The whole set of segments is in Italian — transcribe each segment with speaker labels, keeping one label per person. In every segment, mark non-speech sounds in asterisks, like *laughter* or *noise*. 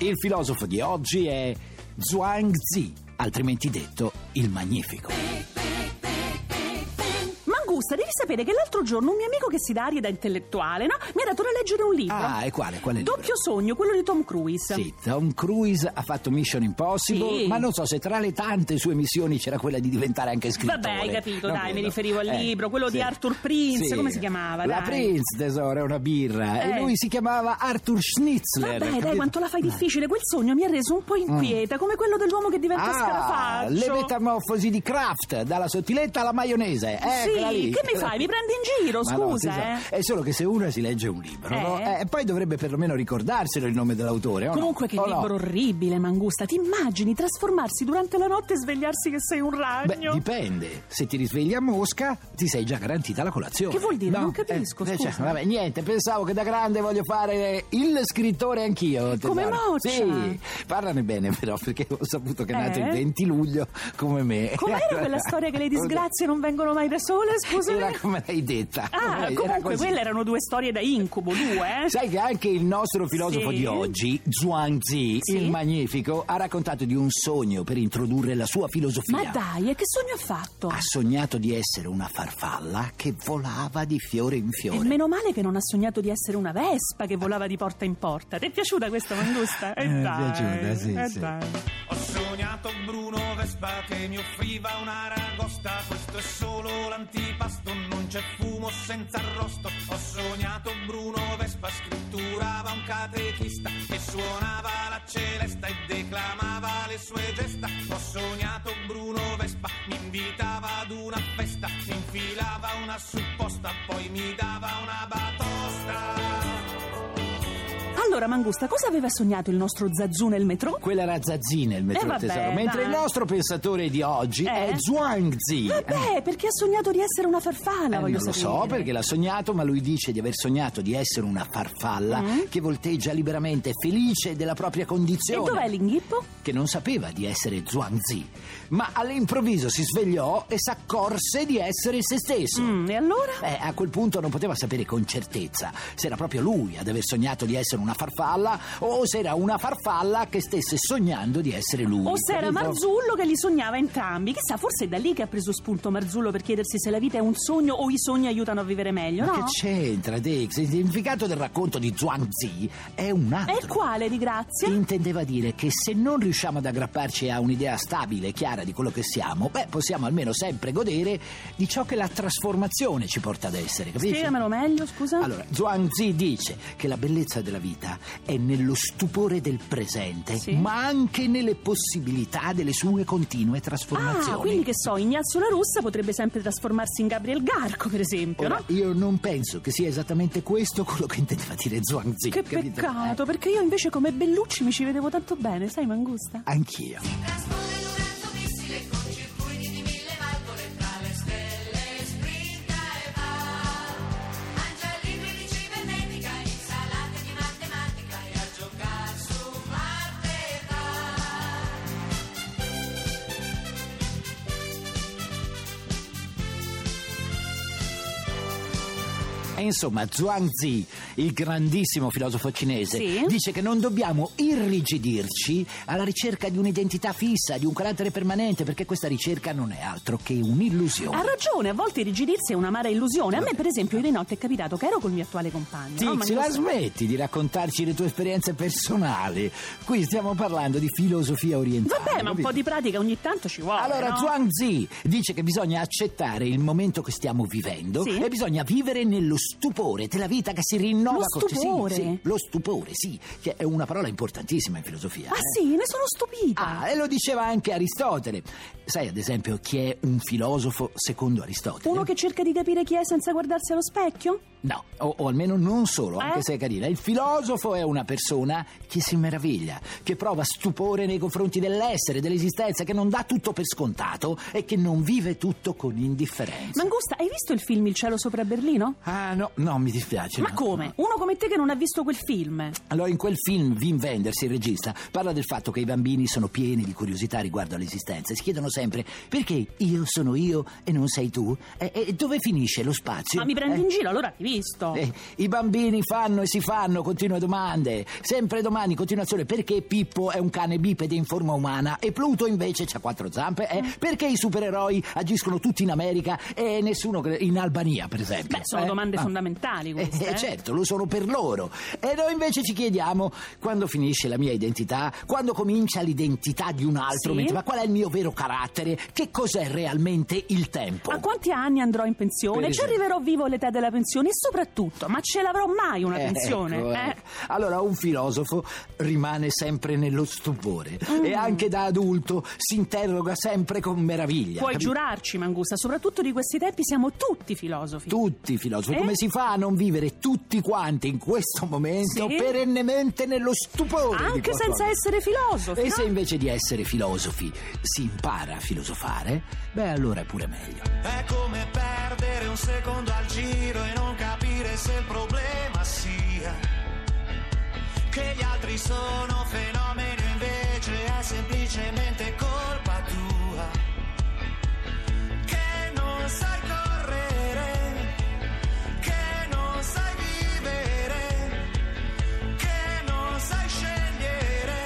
Speaker 1: Il filosofo di oggi è Zhuangzi, altrimenti detto il Magnifico.
Speaker 2: Mangusta, devi sapere che l'altro giorno un mio amico che si dà aria da intellettuale, no? Mi ha dato da leggere un libro.
Speaker 1: Ah, e quale? Quale libro?
Speaker 2: Doppio sogno, quello di Tom Cruise.
Speaker 1: Sì, Tom Cruise ha fatto Mission Impossible,
Speaker 2: Sì.
Speaker 1: ma non so se tra le tante sue missioni c'era quella di diventare anche scrittore.
Speaker 2: Vabbè, hai capito,
Speaker 1: Non
Speaker 2: dai, mi
Speaker 1: credo.
Speaker 2: riferivo al
Speaker 1: Eh,
Speaker 2: libro, quello di
Speaker 1: sì.
Speaker 2: Arthur Prince,
Speaker 1: Sì.
Speaker 2: come si chiamava?
Speaker 1: La
Speaker 2: dai?
Speaker 1: Prince, tesoro, è una birra.
Speaker 2: Eh.
Speaker 1: E lui si chiamava Arthur Schnitzler.
Speaker 2: Vabbè, dai,
Speaker 1: capito?
Speaker 2: quanto la fai difficile. Quel sogno mi ha reso un po' inquieta, come quello dell'uomo che diventa
Speaker 1: Ah,
Speaker 2: scarafaggio.
Speaker 1: le metamorfosi di Kraft, dalla sottiletta alla maionese. Eccola
Speaker 2: Sì,
Speaker 1: lì.
Speaker 2: Che mi fai? Mi prendi in giro,
Speaker 1: Ma no,
Speaker 2: scusa,
Speaker 1: tesoro,
Speaker 2: eh.
Speaker 1: È solo che se uno si legge un libro,
Speaker 2: Eh?
Speaker 1: no? Eh, poi dovrebbe perlomeno ricordarselo il nome dell'autore. o no?
Speaker 2: Comunque che
Speaker 1: O no?
Speaker 2: libro orribile, Mangusta. Ti immagini trasformarsi durante la notte e svegliarsi che sei un
Speaker 1: Beh,
Speaker 2: ragno?
Speaker 1: dipende. Se ti risvegli a Mosca, ti sei già garantita la colazione.
Speaker 2: Che vuol dire?
Speaker 1: No?
Speaker 2: Non capisco,
Speaker 1: Eh,
Speaker 2: scusa.
Speaker 1: cioè, vabbè, niente, pensavo che da grande voglio fare il scrittore anch'io. tesoro.
Speaker 2: Come Moccia?
Speaker 1: Sì, parlane bene però, perché ho saputo che è nato
Speaker 2: Eh?
Speaker 1: il 20 luglio come me.
Speaker 2: Com'era quella storia che le disgrazie non vengono mai da sole? *laughs* Scusami.
Speaker 1: Era come l'hai detta.
Speaker 2: Ah,
Speaker 1: Era
Speaker 2: comunque
Speaker 1: così.
Speaker 2: quelle erano due storie da incubo, due, eh?
Speaker 1: Sai che anche il nostro filosofo
Speaker 2: Sì.
Speaker 1: di oggi, Zhuangzi,
Speaker 2: Sì.
Speaker 1: il Magnifico, ha raccontato di un sogno per introdurre la sua filosofia.
Speaker 2: Ma dai, e che sogno ha fatto?
Speaker 1: Ha sognato di essere una farfalla che volava di fiore in
Speaker 2: E
Speaker 1: fiore.
Speaker 2: meno male che non ha sognato di essere una vespa che volava di porta in porta. Ti è piaciuta questa mangusta? *laughs* Eh,
Speaker 1: Eh, mi è
Speaker 2: dai,
Speaker 1: piaciuta, sì,
Speaker 2: eh,
Speaker 1: sì.
Speaker 2: dai.
Speaker 3: Sognato Bruno Vespa che mi offriva una ragosta, questo è solo l'antipasto, non c'è fumo senza arrosto. Ho sognato Bruno Vespa, scritturava un catechista che suonava la celesta e declamava le sue gesta. Ho sognato Bruno Vespa, mi invitava ad una festa, mi infilava una supposta, poi mi dava una batosta.
Speaker 2: Allora, Mangusta, cosa aveva sognato il nostro Zazù nel metro?
Speaker 1: Quella era Zazzina, il metro
Speaker 2: Eh, vabbè,
Speaker 1: tesoro. Mentre
Speaker 2: dai.
Speaker 1: il nostro pensatore di oggi
Speaker 2: Eh?
Speaker 1: è Zhuangzi.
Speaker 2: Vabbè, perché ha sognato di essere una farfalla,
Speaker 1: Eh,
Speaker 2: voglio
Speaker 1: non lo
Speaker 2: sapere.
Speaker 1: so perché l'ha sognato, ma lui dice di aver sognato di essere una farfalla
Speaker 2: Mm.
Speaker 1: che volteggia liberamente, felice della propria
Speaker 2: E
Speaker 1: condizione.
Speaker 2: dov'è l'inghippo?
Speaker 1: Che non sapeva di essere Zhuangzi, ma all'improvviso si svegliò e s'accorse di essere se stesso.
Speaker 2: Mm, e allora?
Speaker 1: Eh, a quel punto non poteva sapere con certezza se era proprio lui ad aver sognato di essere una farfalla o se era una farfalla che stesse sognando di essere lui.
Speaker 2: O se era? Marzullo che li sognava entrambi. Chissà, forse è da lì che ha preso spunto Marzullo per chiedersi se la vita è un sogno o i sogni aiutano a vivere meglio,
Speaker 1: Ma
Speaker 2: no?
Speaker 1: che c'entra, Dex? Il significato del racconto di Zhuangzi è un altro.
Speaker 2: E quale, di grazia?
Speaker 1: Intendeva dire che se non riusciamo ad aggrapparci a un'idea stabile e chiara di quello che siamo, beh, possiamo almeno sempre godere di ciò che la trasformazione ci porta ad essere, capisci?
Speaker 2: Spiegamelo meglio, scusa.
Speaker 1: Allora, Zhuangzi dice che la bellezza della vita è nello stupore del presente,
Speaker 2: Sì.
Speaker 1: ma anche nelle possibilità delle sue continue trasformazioni.
Speaker 2: Ah, quindi che so, Ignazio La Russa potrebbe sempre trasformarsi in Gabriel Garco, per esempio,
Speaker 1: Ora,
Speaker 2: no?
Speaker 1: io non penso che sia esattamente questo quello che intendeva dire Zhuangzi.
Speaker 2: Che
Speaker 1: capito?
Speaker 2: peccato, perché io invece come Bellucci mi ci vedevo tanto bene, sai Mangusta?
Speaker 1: Anch'io.
Speaker 4: E
Speaker 1: insomma, Zhuangzi, il grandissimo filosofo cinese,
Speaker 2: Sì.
Speaker 1: dice che non dobbiamo irrigidirci alla ricerca di un'identità fissa, di un carattere permanente, perché questa ricerca non è altro che un'illusione.
Speaker 2: Ha ragione, a volte irrigidirsi è un'amara illusione. A me, per esempio, ieri notte è capitato che ero col mio attuale compagno. no?
Speaker 1: Tixi, la
Speaker 2: Mangusta?
Speaker 1: smetti di raccontarci le tue esperienze personali. Qui stiamo parlando di filosofia orientale.
Speaker 2: Vabbè, ma un
Speaker 1: capito?
Speaker 2: po' di pratica ogni tanto ci vuole.
Speaker 1: Allora,
Speaker 2: no?
Speaker 1: Zhuangzi dice che bisogna accettare il momento che stiamo vivendo
Speaker 2: Sì.
Speaker 1: e bisogna vivere nello stupore della vita che si rinnova
Speaker 2: Lo
Speaker 1: con- sì,
Speaker 2: stupore?
Speaker 1: Sì, lo stupore, sì, che è una parola importantissima in filosofia.
Speaker 2: Ah
Speaker 1: eh.
Speaker 2: sì, ne sono stupita.
Speaker 1: Ah, e lo diceva anche Aristotele. Sai, ad esempio, chi è un filosofo secondo Aristotele?
Speaker 2: Uno che cerca di capire chi è senza guardarsi allo specchio?
Speaker 1: No, o, o almeno non solo, anche
Speaker 2: Eh?
Speaker 1: se è carina. Il filosofo è una persona che si meraviglia, che prova stupore nei confronti dell'essere, dell'esistenza, che non dà tutto per scontato e che non vive tutto con indifferenza.
Speaker 2: Mangusta, hai visto il film Il cielo sopra Berlino?
Speaker 1: Ah, no, no, mi dispiace.
Speaker 2: Ma
Speaker 1: no.
Speaker 2: come? Uno come te che non ha visto quel film?
Speaker 1: Allora, in quel film Wim Wenders, il regista, parla del fatto che i bambini sono pieni di curiosità riguardo all'esistenza e si chiedono sempre perché io sono io e non sei tu? E, e dove finisce lo spazio?
Speaker 2: Ma mi prendi
Speaker 1: Eh?
Speaker 2: in giro, allora hai visto?
Speaker 1: Eh, I bambini fanno e si fanno continue domande, sempre domani, continuazione. Perché Pippo è un cane bipede in forma umana e Pluto invece ha quattro zampe? Eh? Perché i supereroi agiscono tutti in America e nessuno in Albania, per esempio?
Speaker 2: Beh, sono
Speaker 1: Eh?
Speaker 2: domande
Speaker 1: Ah.
Speaker 2: fondamentali queste.
Speaker 1: Eh,
Speaker 2: eh.
Speaker 1: certo, lo sono per loro. E noi invece ci chiediamo quando finisce la mia identità, quando comincia l'identità di un altro,
Speaker 2: Sì.
Speaker 1: mentre- ma qual è il mio vero carattere? Che cos'è realmente il tempo?
Speaker 2: A quanti anni andrò in pensione? Ci arriverò vivo all'età della pensione soprattutto, ma ce l'avrò mai una
Speaker 1: Eh,
Speaker 2: pensione?
Speaker 1: ecco,
Speaker 2: eh?
Speaker 1: ecco. Allora, un filosofo rimane sempre nello stupore
Speaker 2: Mm.
Speaker 1: e anche da adulto si interroga sempre con meraviglia.
Speaker 2: Puoi
Speaker 1: capi-
Speaker 2: giurarci, Mangusta, soprattutto di questi tempi siamo tutti filosofi.
Speaker 1: Tutti filosofi,
Speaker 2: Eh?
Speaker 1: come si fa a non vivere tutti quanti in questo momento
Speaker 2: Sì.
Speaker 1: perennemente nello stupore?
Speaker 2: Anche senza essere filosofi.
Speaker 1: E
Speaker 2: no?
Speaker 1: se invece di essere filosofi si impara a filosofare, beh allora è pure meglio.
Speaker 3: È come perdere un secondo al giro e non capire se il problema sia che gli altri sono fenomeni invece è semplicemente colpa tua. Che non sai correre, che non sai vivere, che non sai scegliere,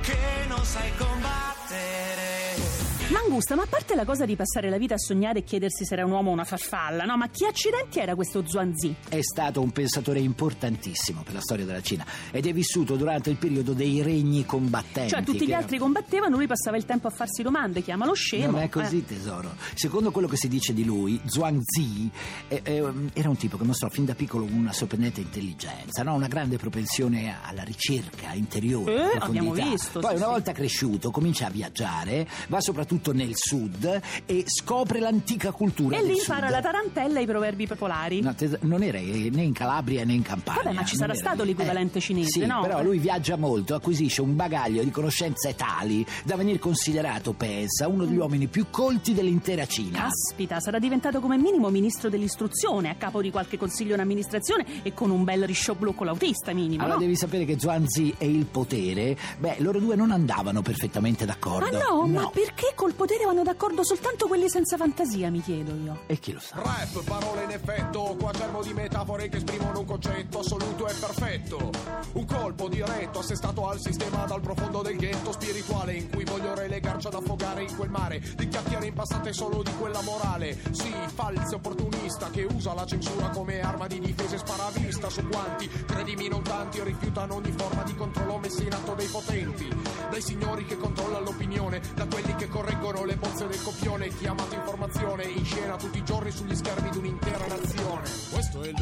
Speaker 3: che non sai combattere.
Speaker 2: Mangusta, ma a parte la cosa di passare la vita a sognare e chiedersi se era un uomo o una farfalla, no? Ma chi accidenti era questo Zhuangzi?
Speaker 1: È stato un pensatore importantissimo per la storia della Cina ed è vissuto durante il periodo dei regni combattenti.
Speaker 2: Cioè, tutti gli
Speaker 1: era-
Speaker 2: altri combattevano, lui passava il tempo a farsi domande, chiamalo scemo.
Speaker 1: Non è
Speaker 2: eh.
Speaker 1: così, tesoro. Secondo quello che si dice di lui, Zhuangzi eh, eh, era un tipo che mostrò fin da piccolo una sorprendente intelligenza, no? una grande propensione alla ricerca interiore.
Speaker 2: Eh, abbiamo visto,
Speaker 1: Poi,
Speaker 2: sì,
Speaker 1: una
Speaker 2: sì.
Speaker 1: volta cresciuto, comincia a viaggiare, va soprattutto nel sud e scopre l'antica cultura.
Speaker 2: E lì
Speaker 1: sud.
Speaker 2: impara la tarantella e i proverbi popolari.
Speaker 1: No, tes- non era eh, né in Calabria né in Campania.
Speaker 2: Vabbè, ma ci sarà stato l'equivalente cinese,
Speaker 1: sì,
Speaker 2: no?
Speaker 1: Però lui viaggia molto, acquisisce un bagaglio di conoscenze tali da venire considerato, pensa, uno
Speaker 2: Mm.
Speaker 1: degli uomini più colti dell'intera Cina.
Speaker 2: Caspita, sarà diventato come minimo ministro dell'istruzione, a capo di qualche consiglio in amministrazione e con un bel risciò blu con l'autista minimo,
Speaker 1: Allora
Speaker 2: no?
Speaker 1: devi sapere che Zhuangzi e il potere, beh, loro due non andavano perfettamente d'accordo.
Speaker 2: Ah no, ma perché col potere vanno d'accordo soltanto quelli senza fantasia, mi chiedo io.
Speaker 1: E chi lo sa?
Speaker 5: Rap, parole in effetto, quaderno di metafore che esprimono un concetto assoluto e perfetto. Un colpo diretto, assestato al sistema dal profondo del ghetto spirituale in cui voglio relegarci ad affogare in quel mare di chiacchiere impastate solo di quella morale. Sì, falso opportunista che usa la censura come arma di difesa e sparavista su quanti, credimi non tanti, rifiutano ogni forma di controllo messa in atto dai potenti. Dai signori che controllano l'opinione, da quelli che correggono le bozze del copione, chiamato informazione in scena tutti i giorni sugli schermi di un'intera nazione. Questo è il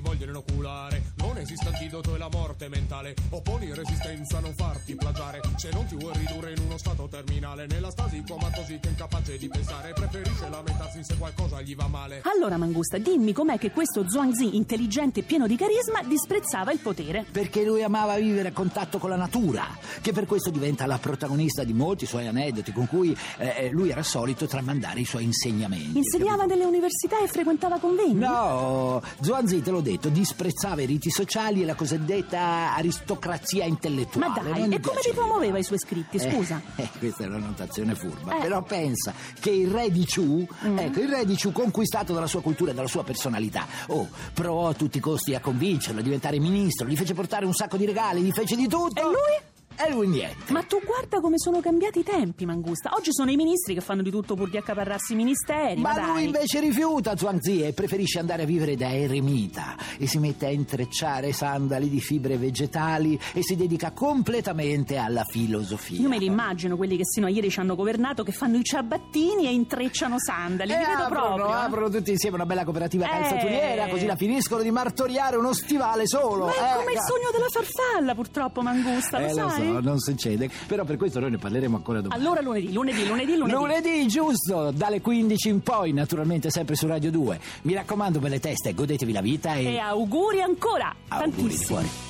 Speaker 5: ci vogliono inoculare. Non esiste antidoto e la morte mentale. Opponi resistenza, non farti plagiare. Se non ti vuoi ridurre in uno stato terminale, nella stasi comatosi che è incapace di pensare, preferisce lamentarsi se qualcosa gli va male.
Speaker 2: Allora, Mangusta, dimmi com'è che questo Zhuangzi, intelligente e pieno di carisma, disprezzava il potere.
Speaker 1: Perché lui amava vivere a contatto con la natura, che per questo diventa la protagonista di molti suoi aneddoti con cui eh, eh, lui era solito tramandare i suoi insegnamenti.
Speaker 2: Insegnava nelle università e frequentava convegni?
Speaker 1: No, Zhuangzi, te l'ho detto, disprezzava i riti sociali e la cosiddetta aristocrazia intellettuale.
Speaker 2: Ma dai,
Speaker 1: Non
Speaker 2: e come li promuoveva i suoi scritti, scusa?
Speaker 1: Eh, eh, questa è una notazione furba.
Speaker 2: Eh.
Speaker 1: Però pensa che il re di Chu,
Speaker 2: Mm.
Speaker 1: ecco, il re di Chu, conquistato dalla sua cultura e dalla sua personalità, oh, provò a tutti i costi a convincerlo a diventare ministro, gli fece portare un sacco di regali, gli fece di tutto.
Speaker 2: E lui?
Speaker 1: E lui niente.
Speaker 2: Ma tu guarda come sono cambiati i tempi, Mangusta. Oggi sono i ministri che fanno di tutto pur di accaparrarsi i ministeri. Ma,
Speaker 1: Ma lui
Speaker 2: dai.
Speaker 1: invece rifiuta Zhuangzi e preferisce andare a vivere da eremita e si mette a intrecciare sandali di fibre vegetali e si dedica completamente alla filosofia.
Speaker 2: Io me li immagino quelli che sino a ieri ci hanno governato che fanno i ciabattini e intrecciano sandali.
Speaker 1: E
Speaker 2: Li vedo
Speaker 1: aprono,
Speaker 2: proprio. eh.
Speaker 1: aprono tutti insieme una bella cooperativa
Speaker 2: Eh.
Speaker 1: calzaturiera, così la finiscono di martoriare uno stivale solo.
Speaker 2: Ma è
Speaker 1: eh.
Speaker 2: come il sogno della farfalla, purtroppo, Mangusta, lo
Speaker 1: Eh, lo
Speaker 2: sai?
Speaker 1: so, non succede. Però per questo noi ne parleremo ancora domani.
Speaker 2: Allora lunedì, lunedì, lunedì, lunedì.
Speaker 1: Lunedì, giusto, dalle 15 in poi, naturalmente sempre su Radio 2. Mi raccomando, belle teste, godetevi la vita e...
Speaker 2: E auguri ancora,
Speaker 1: auguri
Speaker 2: tantissimi.